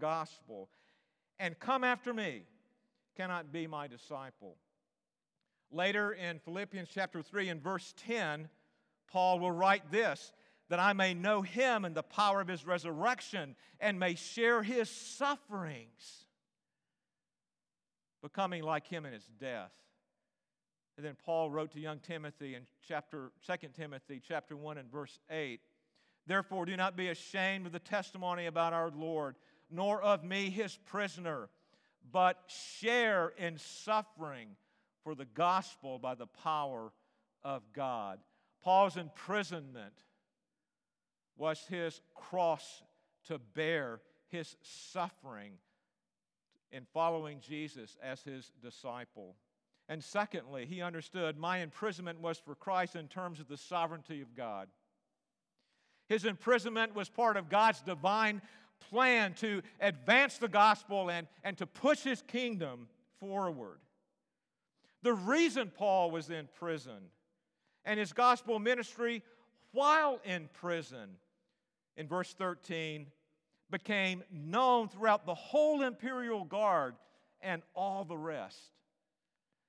gospel and come after me cannot be my disciple. Later in Philippians chapter 3 and verse 10, Paul will write this that I may know him and the power of his resurrection and may share his sufferings, becoming like him in his death. And then Paul wrote to young Timothy in chapter 2 Timothy chapter 1 and verse 8, Therefore do not be ashamed of the testimony about our Lord, nor of me his prisoner, but share in suffering for the gospel by the power of God. Paul's imprisonment was his cross to bear, his suffering in following Jesus as his disciple. And secondly, he understood my imprisonment was for Christ in terms of the sovereignty of God. His imprisonment was part of God's divine plan to advance the gospel and, and to push his kingdom forward. The reason Paul was in prison and his gospel ministry while in prison, in verse 13, became known throughout the whole imperial guard and all the rest.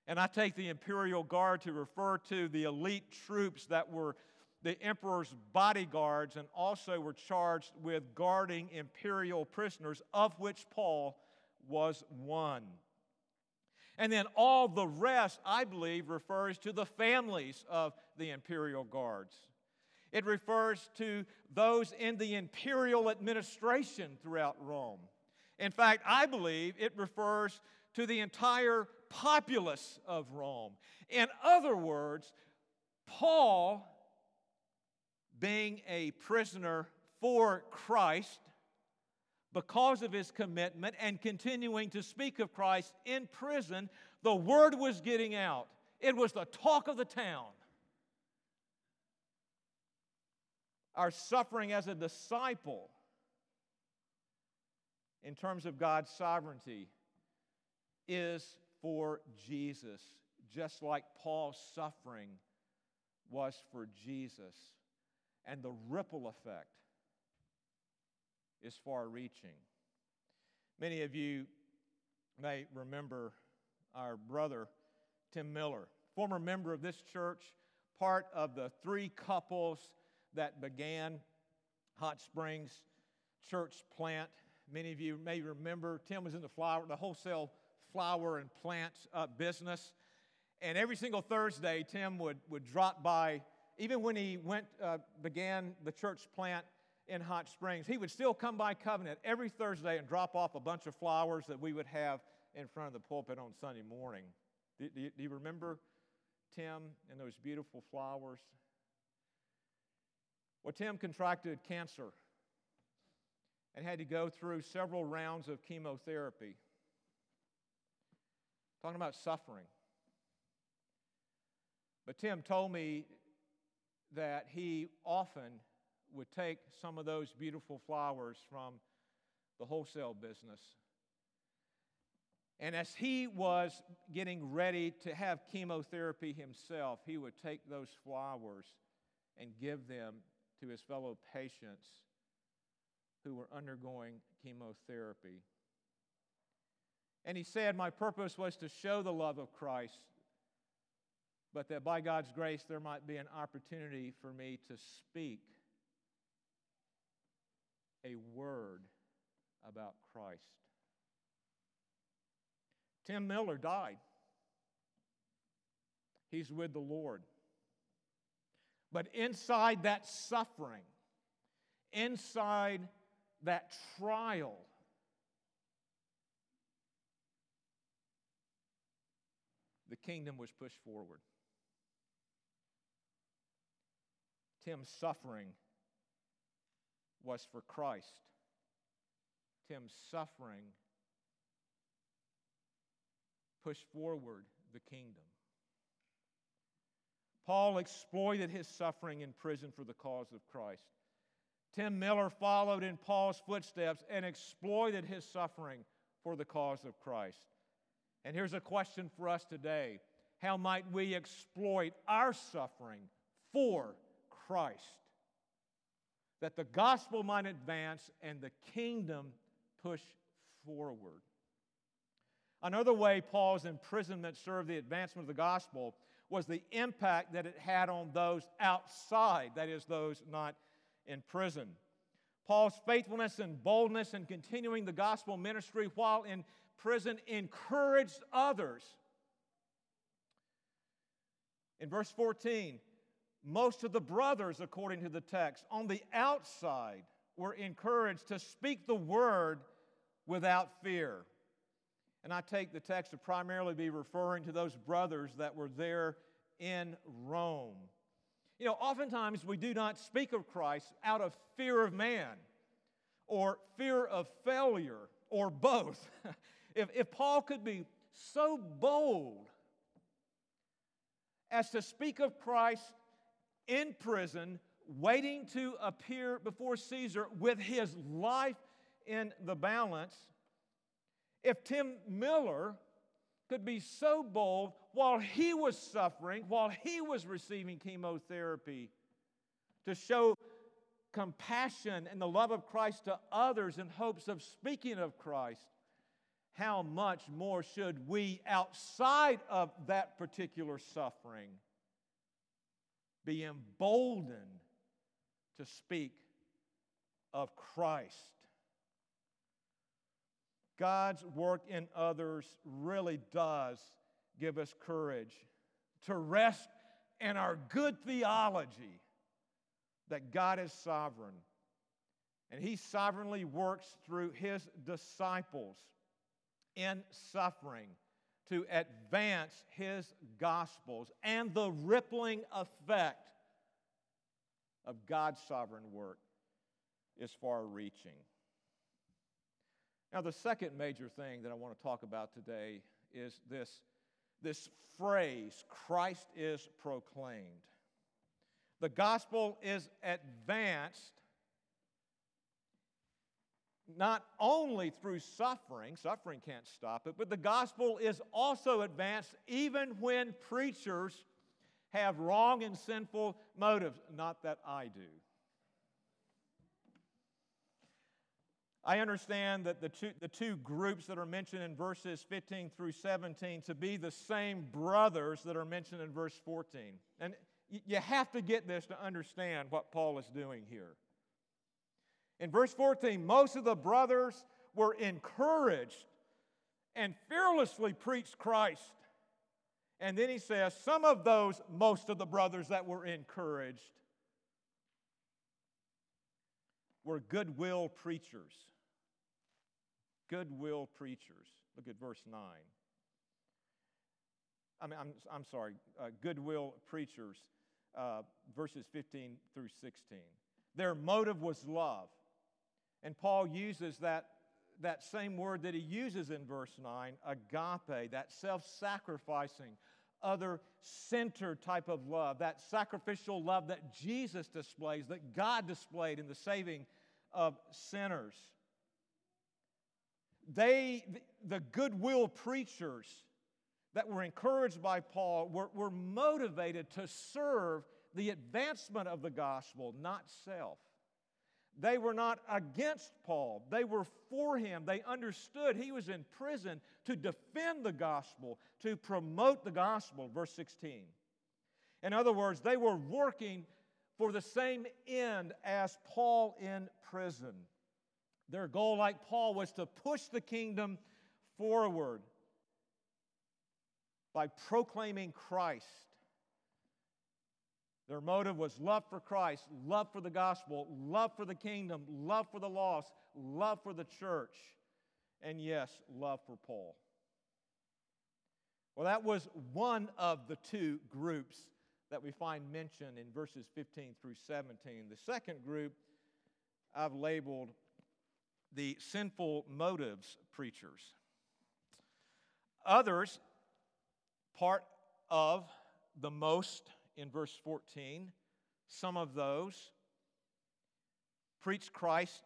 And I take the imperial guard to refer to the elite troops that were the emperor's bodyguards and also were charged with guarding imperial prisoners, of which Paul was one. And then all the rest, I believe, refers to the families of the imperial guards. It refers to those in the imperial administration throughout Rome. In fact, I believe it refers to the entire populace of Rome. In other words, Paul, being a prisoner for Christ, because of his commitment and continuing to speak of Christ in prison, the word was getting out. It was the talk of the town. Our suffering as a disciple, in terms of God's sovereignty, is for Jesus, just like Paul's suffering was for Jesus. And the ripple effect is far reaching. Many of you may remember our brother, Tim Miller, former member of this church, part of the three couples that began Hot Springs church plant. Many of you may remember Tim was in the flower, the wholesale flower and plant uh, business. And every single Thursday, Tim would, would drop by, even when he went, uh, began the church plant in Hot Springs, he would still come by Covenant every Thursday and drop off a bunch of flowers that we would have in front of the pulpit on Sunday morning. Do, do, do you remember Tim and those beautiful flowers? Well, Tim contracted cancer and had to go through several rounds of chemotherapy. Talking about suffering. But Tim told me that he often would take some of those beautiful flowers from the wholesale business. And as he was getting ready to have chemotherapy himself, he would take those flowers and give them to his fellow patients who were undergoing chemotherapy. And he said, My purpose was to show the love of Christ, but that by God's grace there might be an opportunity for me to speak a word about Christ. Tim Miller died. He's with the Lord. But inside that suffering, inside that trial, the kingdom was pushed forward. Tim's suffering was for Christ. Tim's suffering pushed forward the kingdom. Paul exploited his suffering in prison for the cause of Christ. Tim Miller followed in Paul's footsteps and exploited his suffering for the cause of Christ. And here's a question for us today How might we exploit our suffering for Christ? that the gospel might advance and the kingdom push forward. Another way Paul's imprisonment served the advancement of the gospel was the impact that it had on those outside, that is, those not in prison. Paul's faithfulness and boldness in continuing the gospel ministry while in prison encouraged others. In verse 14, most of the brothers, according to the text, on the outside were encouraged to speak the word without fear. And I take the text to primarily be referring to those brothers that were there in Rome. You know, oftentimes we do not speak of Christ out of fear of man or fear of failure or both. if, if Paul could be so bold as to speak of Christ in prison, waiting to appear before Caesar with his life in the balance, if Tim Miller could be so bold while he was suffering, while he was receiving chemotherapy, to show compassion and the love of Christ to others in hopes of speaking of Christ, how much more should we, outside of that particular suffering, be emboldened to speak of Christ? God's work in others really does give us courage to rest in our good theology that God is sovereign. And He sovereignly works through His disciples in suffering to advance His gospels and the rippling effect of God's sovereign work is far reaching. Now, the second major thing that I want to talk about today is this, this phrase Christ is proclaimed. The gospel is advanced not only through suffering, suffering can't stop it, but the gospel is also advanced even when preachers have wrong and sinful motives. Not that I do. I understand that the two, the two groups that are mentioned in verses 15 through 17 to be the same brothers that are mentioned in verse 14. And you have to get this to understand what Paul is doing here. In verse 14, most of the brothers were encouraged and fearlessly preached Christ. And then he says, some of those, most of the brothers that were encouraged, were goodwill preachers goodwill preachers. Look at verse 9. I mean, I'm, I'm sorry, uh, goodwill preachers, uh, verses 15 through 16. Their motive was love. And Paul uses that, that same word that he uses in verse 9, agape, that self sacrificing, other centered type of love, that sacrificial love that Jesus displays, that God displayed in the saving of sinners they, the goodwill preachers that were encouraged by Paul, were, were motivated to serve the advancement of the gospel, not self. They were not against Paul. They were for him. They understood he was in prison to defend the gospel, to promote the gospel. Verse 16. In other words, they were working for the same end as Paul in prison. Their goal, like Paul, was to push the kingdom forward by proclaiming Christ. Their motive was love for Christ, love for the gospel, love for the kingdom, love for the lost, love for the church, and yes, love for Paul. Well, that was one of the two groups that we find mentioned in verses 15 through 17. The second group I've labeled the sinful motives preachers. Others, part of the most in verse 14, some of those preach Christ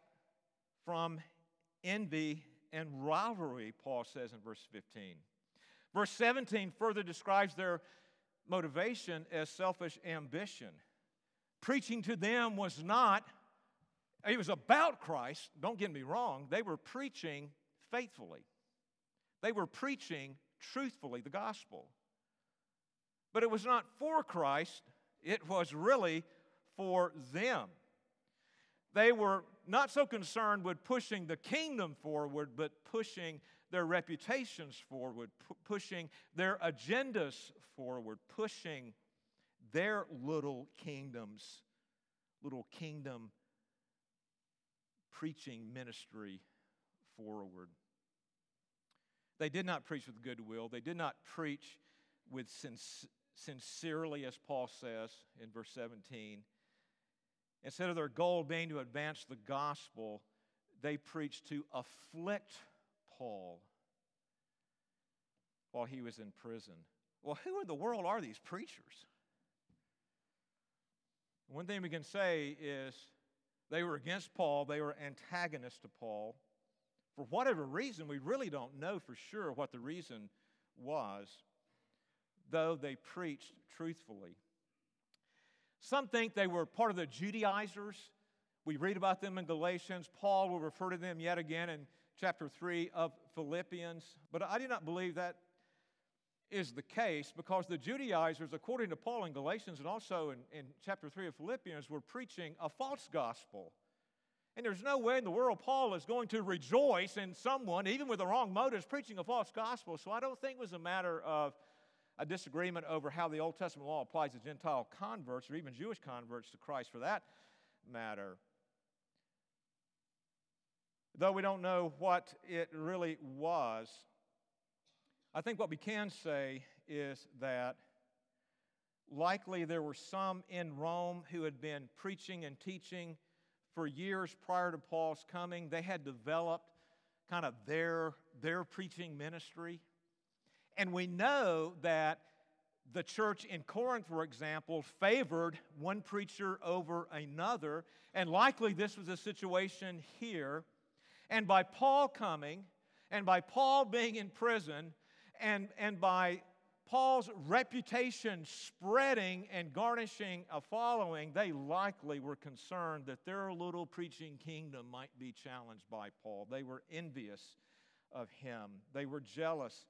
from envy and rivalry, Paul says in verse 15. Verse 17 further describes their motivation as selfish ambition. Preaching to them was not it was about Christ, don't get me wrong. They were preaching faithfully. They were preaching truthfully the gospel. But it was not for Christ, it was really for them. They were not so concerned with pushing the kingdom forward, but pushing their reputations forward, pu- pushing their agendas forward, pushing their little kingdoms, little kingdom preaching ministry forward. They did not preach with goodwill. They did not preach with sincerely, as Paul says in verse 17. Instead of their goal being to advance the gospel, they preached to afflict Paul while he was in prison. Well, who in the world are these preachers? One thing we can say is they were against Paul, they were antagonists to Paul. For whatever reason, we really don't know for sure what the reason was, though they preached truthfully. Some think they were part of the Judaizers. We read about them in Galatians. Paul will refer to them yet again in chapter 3 of Philippians. But I do not believe that is the case because the Judaizers, according to Paul in Galatians and also in, in chapter 3 of Philippians, were preaching a false gospel. And there's no way in the world Paul is going to rejoice in someone, even with the wrong motives, preaching a false gospel. So I don't think it was a matter of a disagreement over how the Old Testament law applies to Gentile converts or even Jewish converts to Christ for that matter. Though we don't know what it really was, I think what we can say is that likely there were some in Rome who had been preaching and teaching for years prior to Paul's coming. They had developed kind of their, their preaching ministry. And we know that the church in Corinth, for example, favored one preacher over another. And likely this was a situation here. And by Paul coming, and by Paul being in prison, and, and by Paul's reputation spreading and garnishing a following, they likely were concerned that their little preaching kingdom might be challenged by Paul. They were envious of him, they were jealous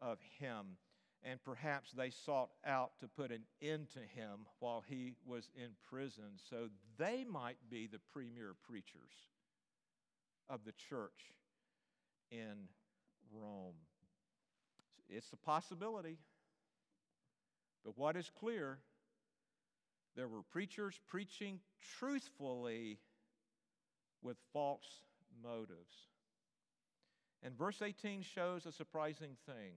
of him, and perhaps they sought out to put an end to him while he was in prison so they might be the premier preachers of the church in Rome. It's a possibility. But what is clear, there were preachers preaching truthfully with false motives. And verse 18 shows a surprising thing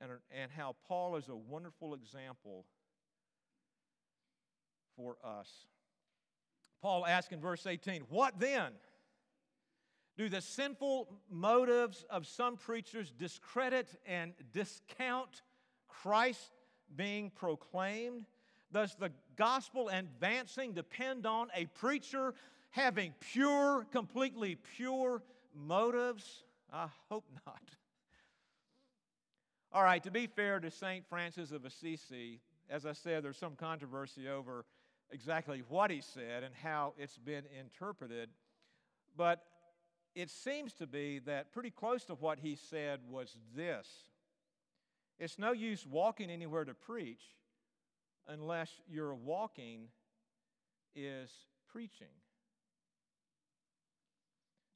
and, and how Paul is a wonderful example for us. Paul asks in verse 18, What then? Do the sinful motives of some preachers discredit and discount Christ being proclaimed? Does the gospel advancing depend on a preacher having pure, completely pure motives? I hope not. All right, to be fair to St. Francis of Assisi, as I said, there's some controversy over exactly what he said and how it's been interpreted. But it seems to be that pretty close to what he said was this it's no use walking anywhere to preach unless your walking is preaching.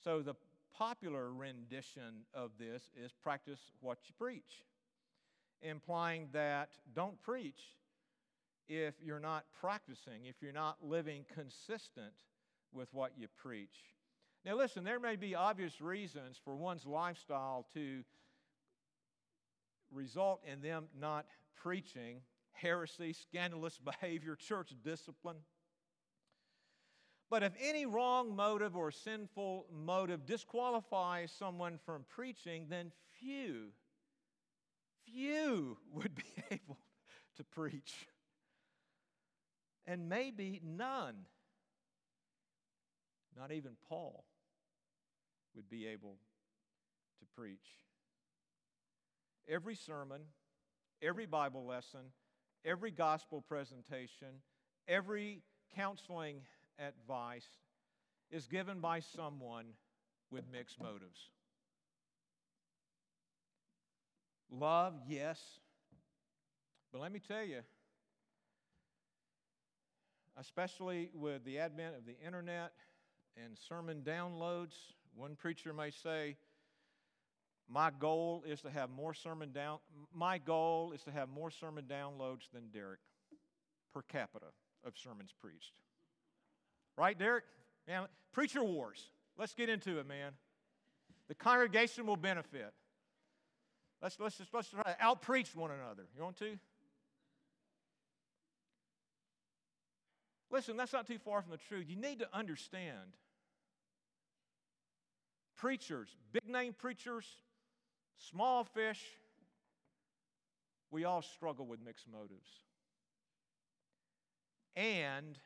So the popular rendition of this is practice what you preach, implying that don't preach if you're not practicing, if you're not living consistent with what you preach. Now, listen, there may be obvious reasons for one's lifestyle to result in them not preaching heresy, scandalous behavior, church discipline. But if any wrong motive or sinful motive disqualifies someone from preaching, then few, few would be able to preach. And maybe none. Not even Paul would be able to preach. Every sermon, every Bible lesson, every gospel presentation, every counseling advice is given by someone with mixed motives. Love, yes. But let me tell you, especially with the advent of the internet and sermon downloads, one preacher may say, my goal is to have more sermon down my goal is to have more sermon downloads than Derek per capita of sermons preached. Right, Derek? Man, preacher wars. Let's get into it, man. The congregation will benefit. Let's, let's, just, let's try to outpreach one another. You want to? Listen, that's not too far from the truth. You need to understand preachers, big name preachers, small fish, we all struggle with mixed motives. And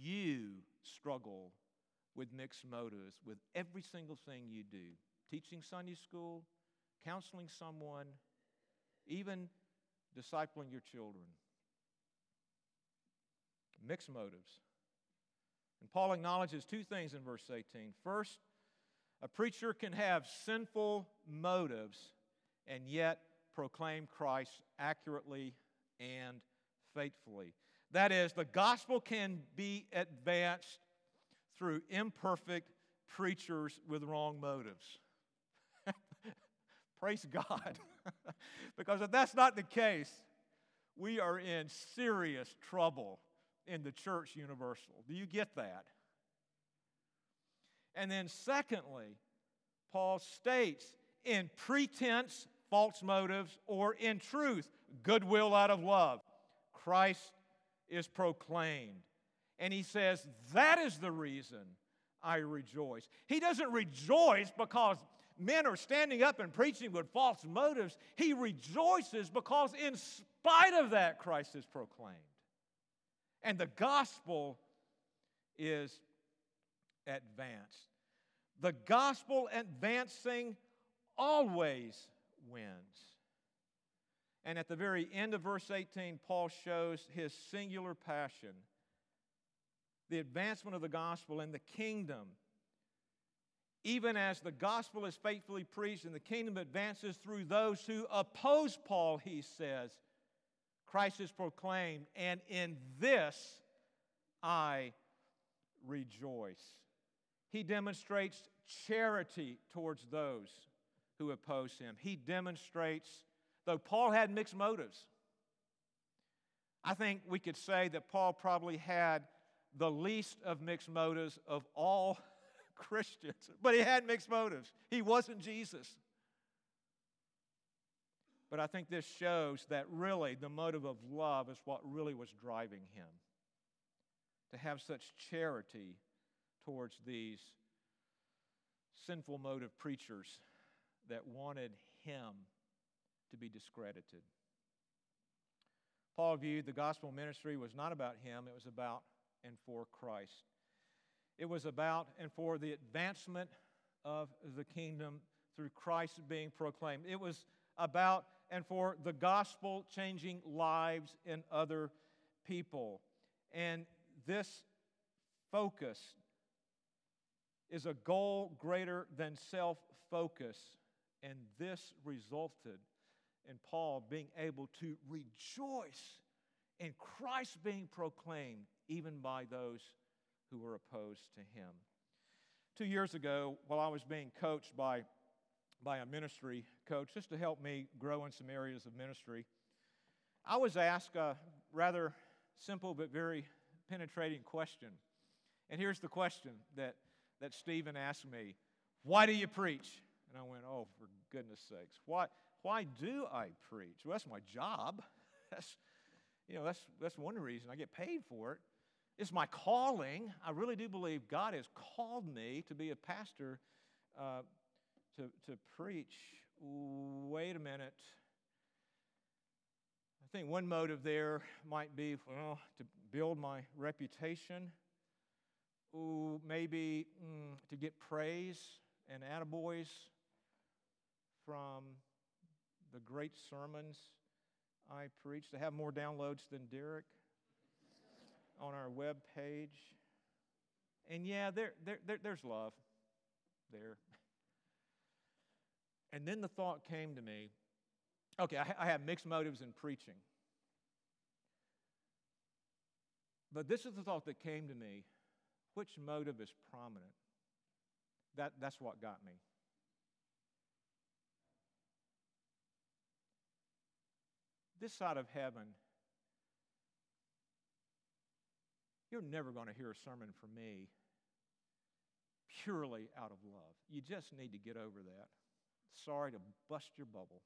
you struggle with mixed motives with every single thing you do teaching Sunday school, counseling someone, even discipling your children. Mixed motives. And Paul acknowledges two things in verse 18. First, a preacher can have sinful motives and yet proclaim Christ accurately and faithfully. That is, the gospel can be advanced through imperfect preachers with wrong motives. Praise God. because if that's not the case, we are in serious trouble in the church universal. Do you get that? And then, secondly, Paul states in pretense, false motives, or in truth, goodwill out of love, Christ is proclaimed. And he says, That is the reason I rejoice. He doesn't rejoice because men are standing up and preaching with false motives. He rejoices because, in spite of that, Christ is proclaimed. And the gospel is advanced. The gospel advancing always wins. And at the very end of verse 18, Paul shows his singular passion the advancement of the gospel and the kingdom. Even as the gospel is faithfully preached and the kingdom advances through those who oppose Paul, he says, Christ is proclaimed, and in this I rejoice. He demonstrates charity towards those who oppose him. He demonstrates, though Paul had mixed motives, I think we could say that Paul probably had the least of mixed motives of all Christians, but he had mixed motives. He wasn't Jesus. But I think this shows that really the motive of love is what really was driving him to have such charity towards these sinful motive preachers that wanted him to be discredited. Paul viewed the gospel ministry was not about him, it was about and for Christ. It was about and for the advancement of the kingdom through Christ being proclaimed. It was about and for the gospel changing lives in other people. And this focus is a goal greater than self focus. And this resulted in Paul being able to rejoice in Christ being proclaimed, even by those who were opposed to him. Two years ago, while I was being coached by, by a ministry coach, just to help me grow in some areas of ministry, I was asked a rather simple but very penetrating question. And here's the question that that Stephen asked me, Why do you preach? And I went, Oh, for goodness sakes, why, why do I preach? Well, that's my job. That's, you know, that's, that's one reason I get paid for it. It's my calling. I really do believe God has called me to be a pastor, uh, to, to preach. Wait a minute. I think one motive there might be well, to build my reputation ooh, maybe mm, to get praise and attaboys from the great sermons I preach, to have more downloads than Derek on our web page. And yeah, there, there, there, there's love there. And then the thought came to me okay, I, I have mixed motives in preaching. But this is the thought that came to me which motive is prominent? That, that's what got me. This side of heaven, you're never going to hear a sermon from me purely out of love. You just need to get over that. Sorry to bust your bubble.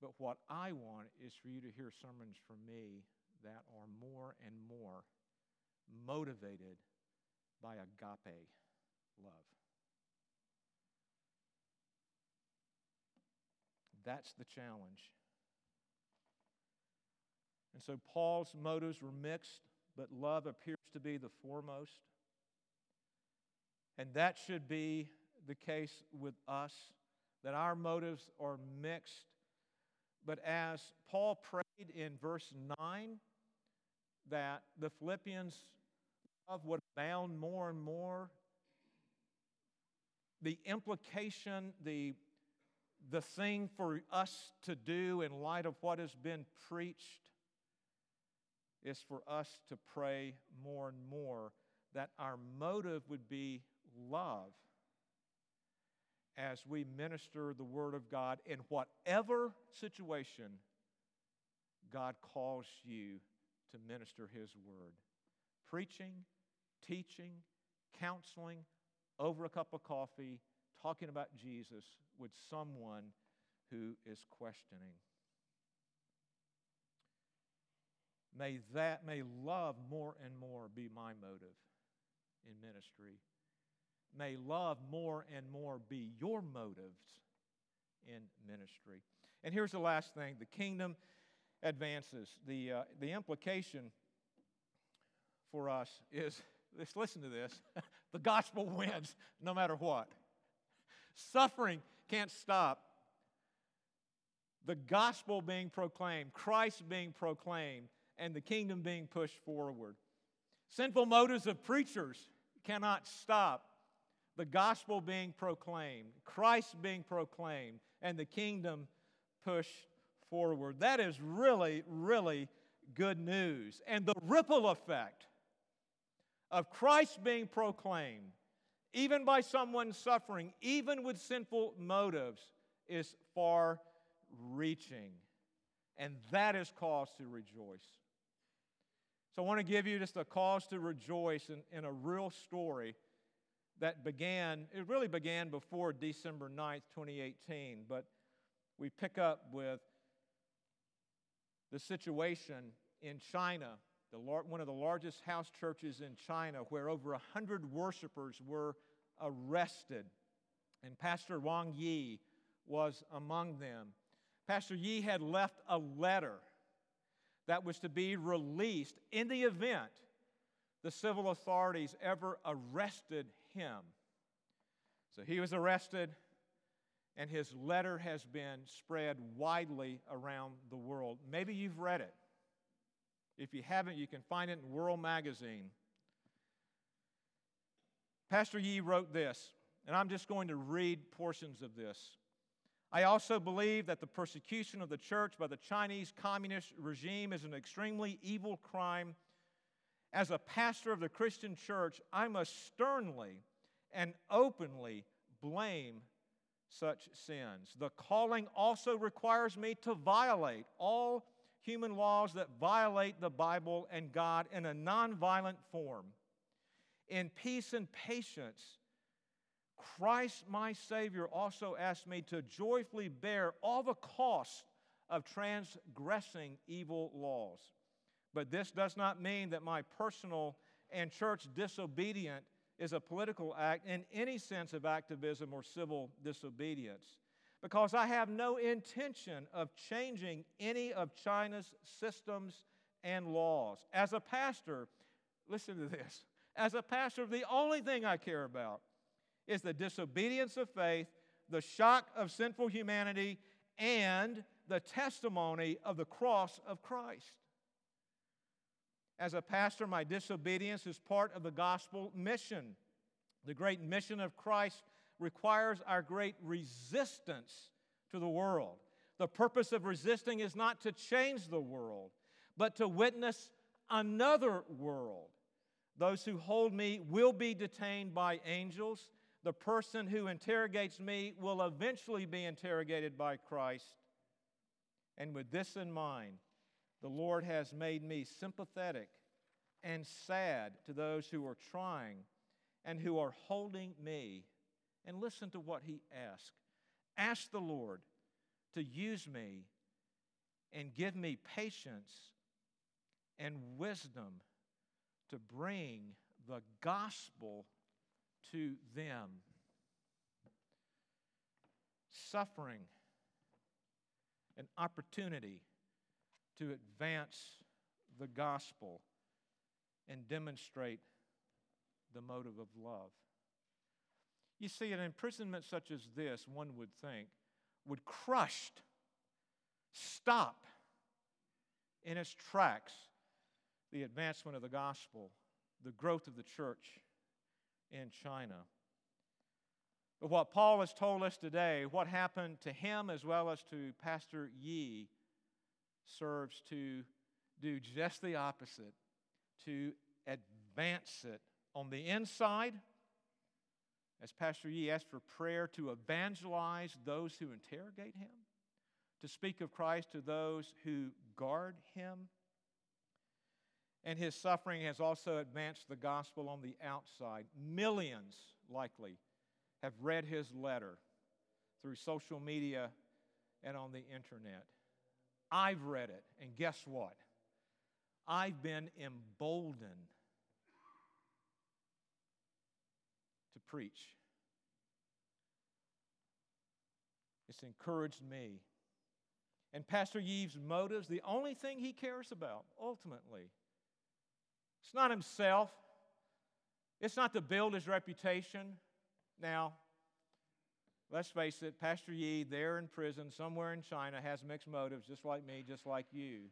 But what I want is for you to hear sermons from me that are more and more motivated by agape love. That's the challenge. And so Paul's motives were mixed, but love appears to be the foremost. And that should be the case with us, that our motives are mixed. But as Paul prayed in verse 9, that the Philippians love would abound more and more, the implication, the, the thing for us to do in light of what has been preached is for us to pray more and more that our motive would be love as we minister the Word of God in whatever situation God calls you to minister His Word. Preaching, teaching, counseling, over a cup of coffee, talking about Jesus with someone who is questioning. May that, may love more and more be my motive in ministry. May love more and more be your motives in ministry. And here's the last thing the kingdom advances. The, uh, the implication for us is let's listen to this the gospel wins no matter what. Suffering can't stop the gospel being proclaimed, Christ being proclaimed, and the kingdom being pushed forward. Sinful motives of preachers cannot stop the gospel being proclaimed, Christ being proclaimed, and the kingdom pushed forward. That is really, really good news. And the ripple effect of Christ being proclaimed, even by someone suffering, even with sinful motives, is far reaching. And that is cause to rejoice. So I want to give you just a cause to rejoice in, in a real story that began, it really began before December 9th, 2018, but we pick up with the situation in China, the, one of the largest house churches in China, where over 100 worshipers were arrested. And Pastor Wang Yi was among them. Pastor Yi had left a letter that was to be released in the event the civil authorities ever arrested him. So he was arrested, and his letter has been spread widely around the world. Maybe you've read it. If you haven't, you can find it in World Magazine. Pastor Yi wrote this, and I'm just going to read portions of this. I also believe that the persecution of the church by the Chinese communist regime is an extremely evil crime as a pastor of the Christian church, I must sternly and openly blame such sins. The calling also requires me to violate all human laws that violate the Bible and God in a nonviolent form. In peace and patience, Christ, my Savior, also asked me to joyfully bear all the cost of transgressing evil laws. But this does not mean that my personal and church disobedience is a political act in any sense of activism or civil disobedience. Because I have no intention of changing any of China's systems and laws. As a pastor, listen to this. As a pastor, the only thing I care about is the disobedience of faith, the shock of sinful humanity, and the testimony of the cross of Christ. As a pastor, my disobedience is part of the gospel mission. The great mission of Christ requires our great resistance to the world. The purpose of resisting is not to change the world, but to witness another world. Those who hold me will be detained by angels. The person who interrogates me will eventually be interrogated by Christ. And with this in mind, the Lord has made me sympathetic and sad to those who are trying and who are holding me. And listen to what he asked Ask the Lord to use me and give me patience and wisdom to bring the gospel to them. Suffering, an opportunity to advance the gospel and demonstrate the motive of love. You see, an imprisonment such as this, one would think, would crush, stop in its tracks the advancement of the gospel, the growth of the church in China. But what Paul has told us today, what happened to him as well as to Pastor Yi, serves to do just the opposite, to advance it on the inside. As Pastor Yi asked for prayer to evangelize those who interrogate him, to speak of Christ to those who guard him. And his suffering has also advanced the gospel on the outside. Millions, likely, have read his letter through social media and on the internet. I've read it, and guess what? I've been emboldened to preach. It's encouraged me. And Pastor Yi's motives, the only thing he cares about ultimately, it's not himself, it's not to build his reputation. Now, let's face it, Pastor Yi, there in prison somewhere in China, has mixed motives, just like me, just like you.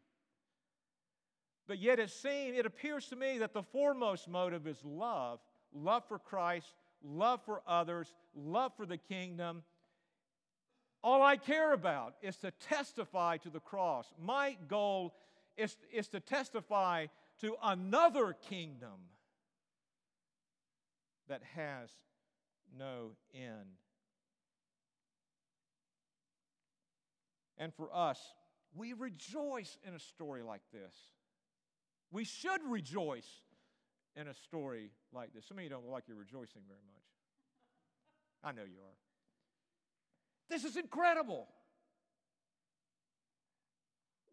But yet it seems, it appears to me that the foremost motive is love love for Christ, love for others, love for the kingdom. All I care about is to testify to the cross. My goal is, is to testify to another kingdom that has no end. And for us, we rejoice in a story like this. We should rejoice in a story like this. Some of you don't like you're rejoicing very much. I know you are. This is incredible.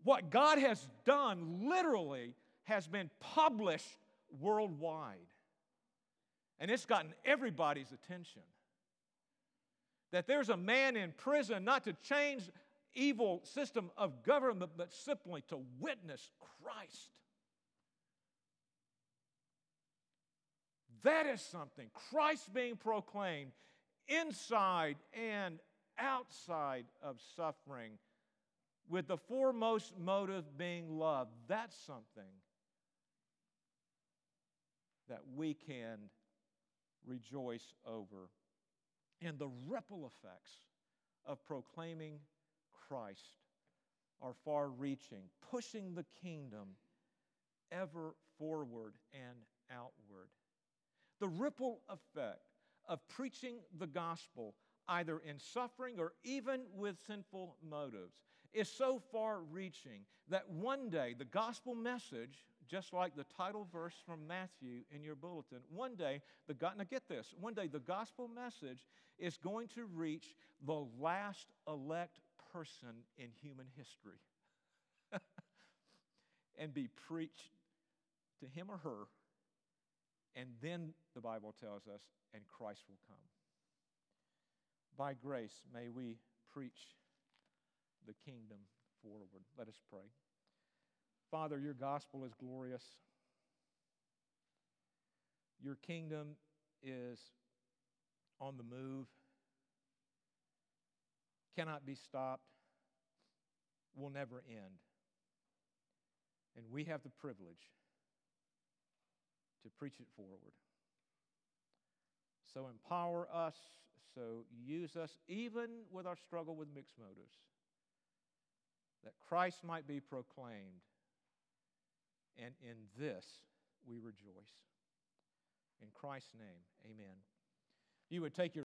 What God has done literally has been published worldwide. And it's gotten everybody's attention. That there's a man in prison not to change evil system of government, but simply to witness Christ. That is something. Christ being proclaimed inside and outside of suffering, with the foremost motive being love. That's something that we can rejoice over. And the ripple effects of proclaiming Christ are far reaching, pushing the kingdom ever forward and outward. The ripple effect of preaching the gospel, either in suffering or even with sinful motives, is so far reaching that one day the gospel message, just like the title verse from Matthew in your bulletin, one day, the God, now get this, one day the gospel message is going to reach the last elect person in human history and be preached to him or her and then the Bible tells us, and Christ will come. By grace, may we preach the kingdom forward. Let us pray. Father, your gospel is glorious. Your kingdom is on the move, cannot be stopped, will never end. And we have the privilege to preach it forward. So empower us, so use us, even with our struggle with mixed motives, that Christ might be proclaimed. And in this we rejoice. In Christ's name, amen. You would take your